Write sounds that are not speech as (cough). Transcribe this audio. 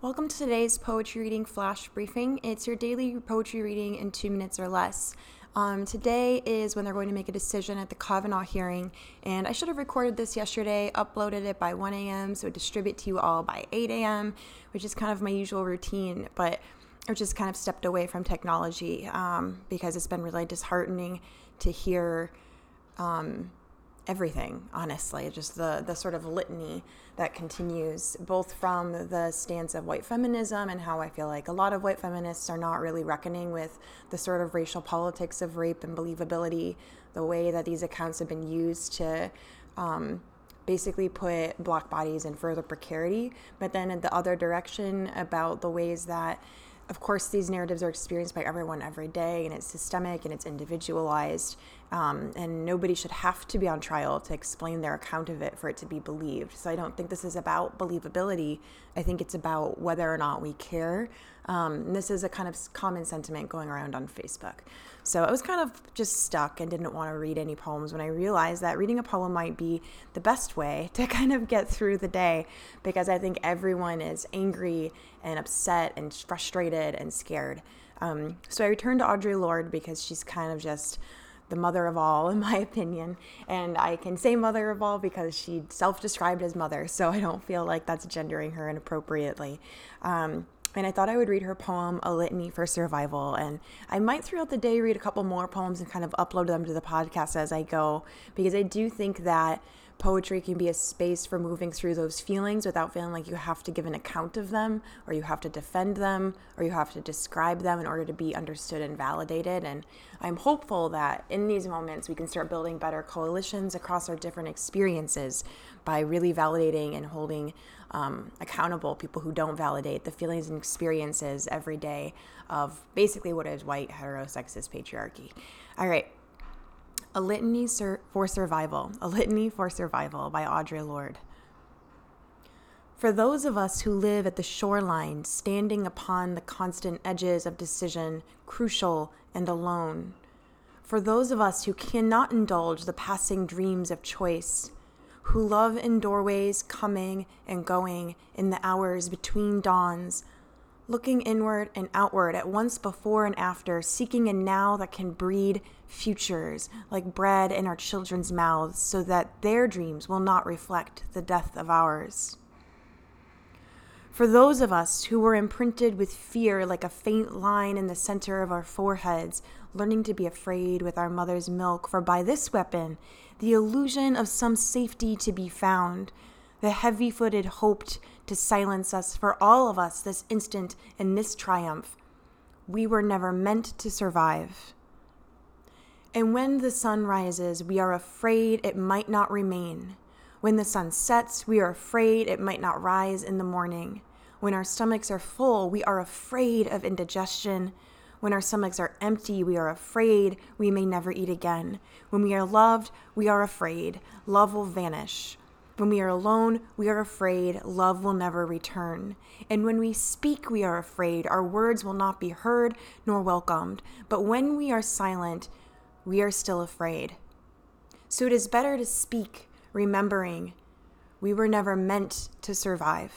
Welcome to today's poetry reading flash briefing. It's your daily poetry reading in two minutes or less. Um, today is when they're going to make a decision at the Kavanaugh hearing, and I should have recorded this yesterday, uploaded it by 1 a.m., so distribute to you all by 8 a.m., which is kind of my usual routine, but I've just kind of stepped away from technology um, because it's been really disheartening to hear. Um, everything, honestly, just the, the sort of litany that continues both from the stance of white feminism and how I feel like a lot of white feminists are not really reckoning with the sort of racial politics of rape and believability, the way that these accounts have been used to um, basically put black bodies in further precarity, but then in the other direction about the ways that of course, these narratives are experienced by everyone every day, and it's systemic and it's individualized. Um, and nobody should have to be on trial to explain their account of it for it to be believed. So I don't think this is about believability. I think it's about whether or not we care. Um, this is a kind of common sentiment going around on Facebook. So I was kind of just stuck and didn't want to read any poems when I realized that reading a poem might be the best way (laughs) to kind of get through the day because I think everyone is angry and upset and frustrated and scared. Um, so I returned to Audre Lorde because she's kind of just the mother of all, in my (laughs) opinion. And I can say mother of all because she self described as mother, so I don't feel like that's gendering her inappropriately. Um, and I thought I would read her poem, A Litany for Survival. And I might throughout the day read a couple more poems and kind of upload them to the podcast as I go, because I do think that poetry can be a space for moving through those feelings without feeling like you have to give an account of them or you have to defend them or you have to describe them in order to be understood and validated. And I'm hopeful that in these moments we can start building better coalitions across our different experiences by really validating and holding um, accountable people who don't validate the feelings and experiences every day of basically what is white heterosexist patriarchy. All right. A Litany for Survival, A Litany for Survival by Audre Lorde. For those of us who live at the shoreline, standing upon the constant edges of decision, crucial and alone. For those of us who cannot indulge the passing dreams of choice, who love in doorways coming and going in the hours between dawns, looking inward and outward at once before and after, seeking a now that can breed futures like bread in our children's mouths so that their dreams will not reflect the death of ours. For those of us who were imprinted with fear like a faint line in the center of our foreheads, learning to be afraid with our mother's milk, for by this weapon, the illusion of some safety to be found, the heavy footed hoped to silence us for all of us this instant in this triumph. We were never meant to survive. And when the sun rises, we are afraid it might not remain. When the sun sets, we are afraid it might not rise in the morning. When our stomachs are full, we are afraid of indigestion. When our stomachs are empty, we are afraid we may never eat again. When we are loved, we are afraid love will vanish. When we are alone, we are afraid love will never return. And when we speak, we are afraid our words will not be heard nor welcomed. But when we are silent, we are still afraid. So it is better to speak, remembering we were never meant to survive.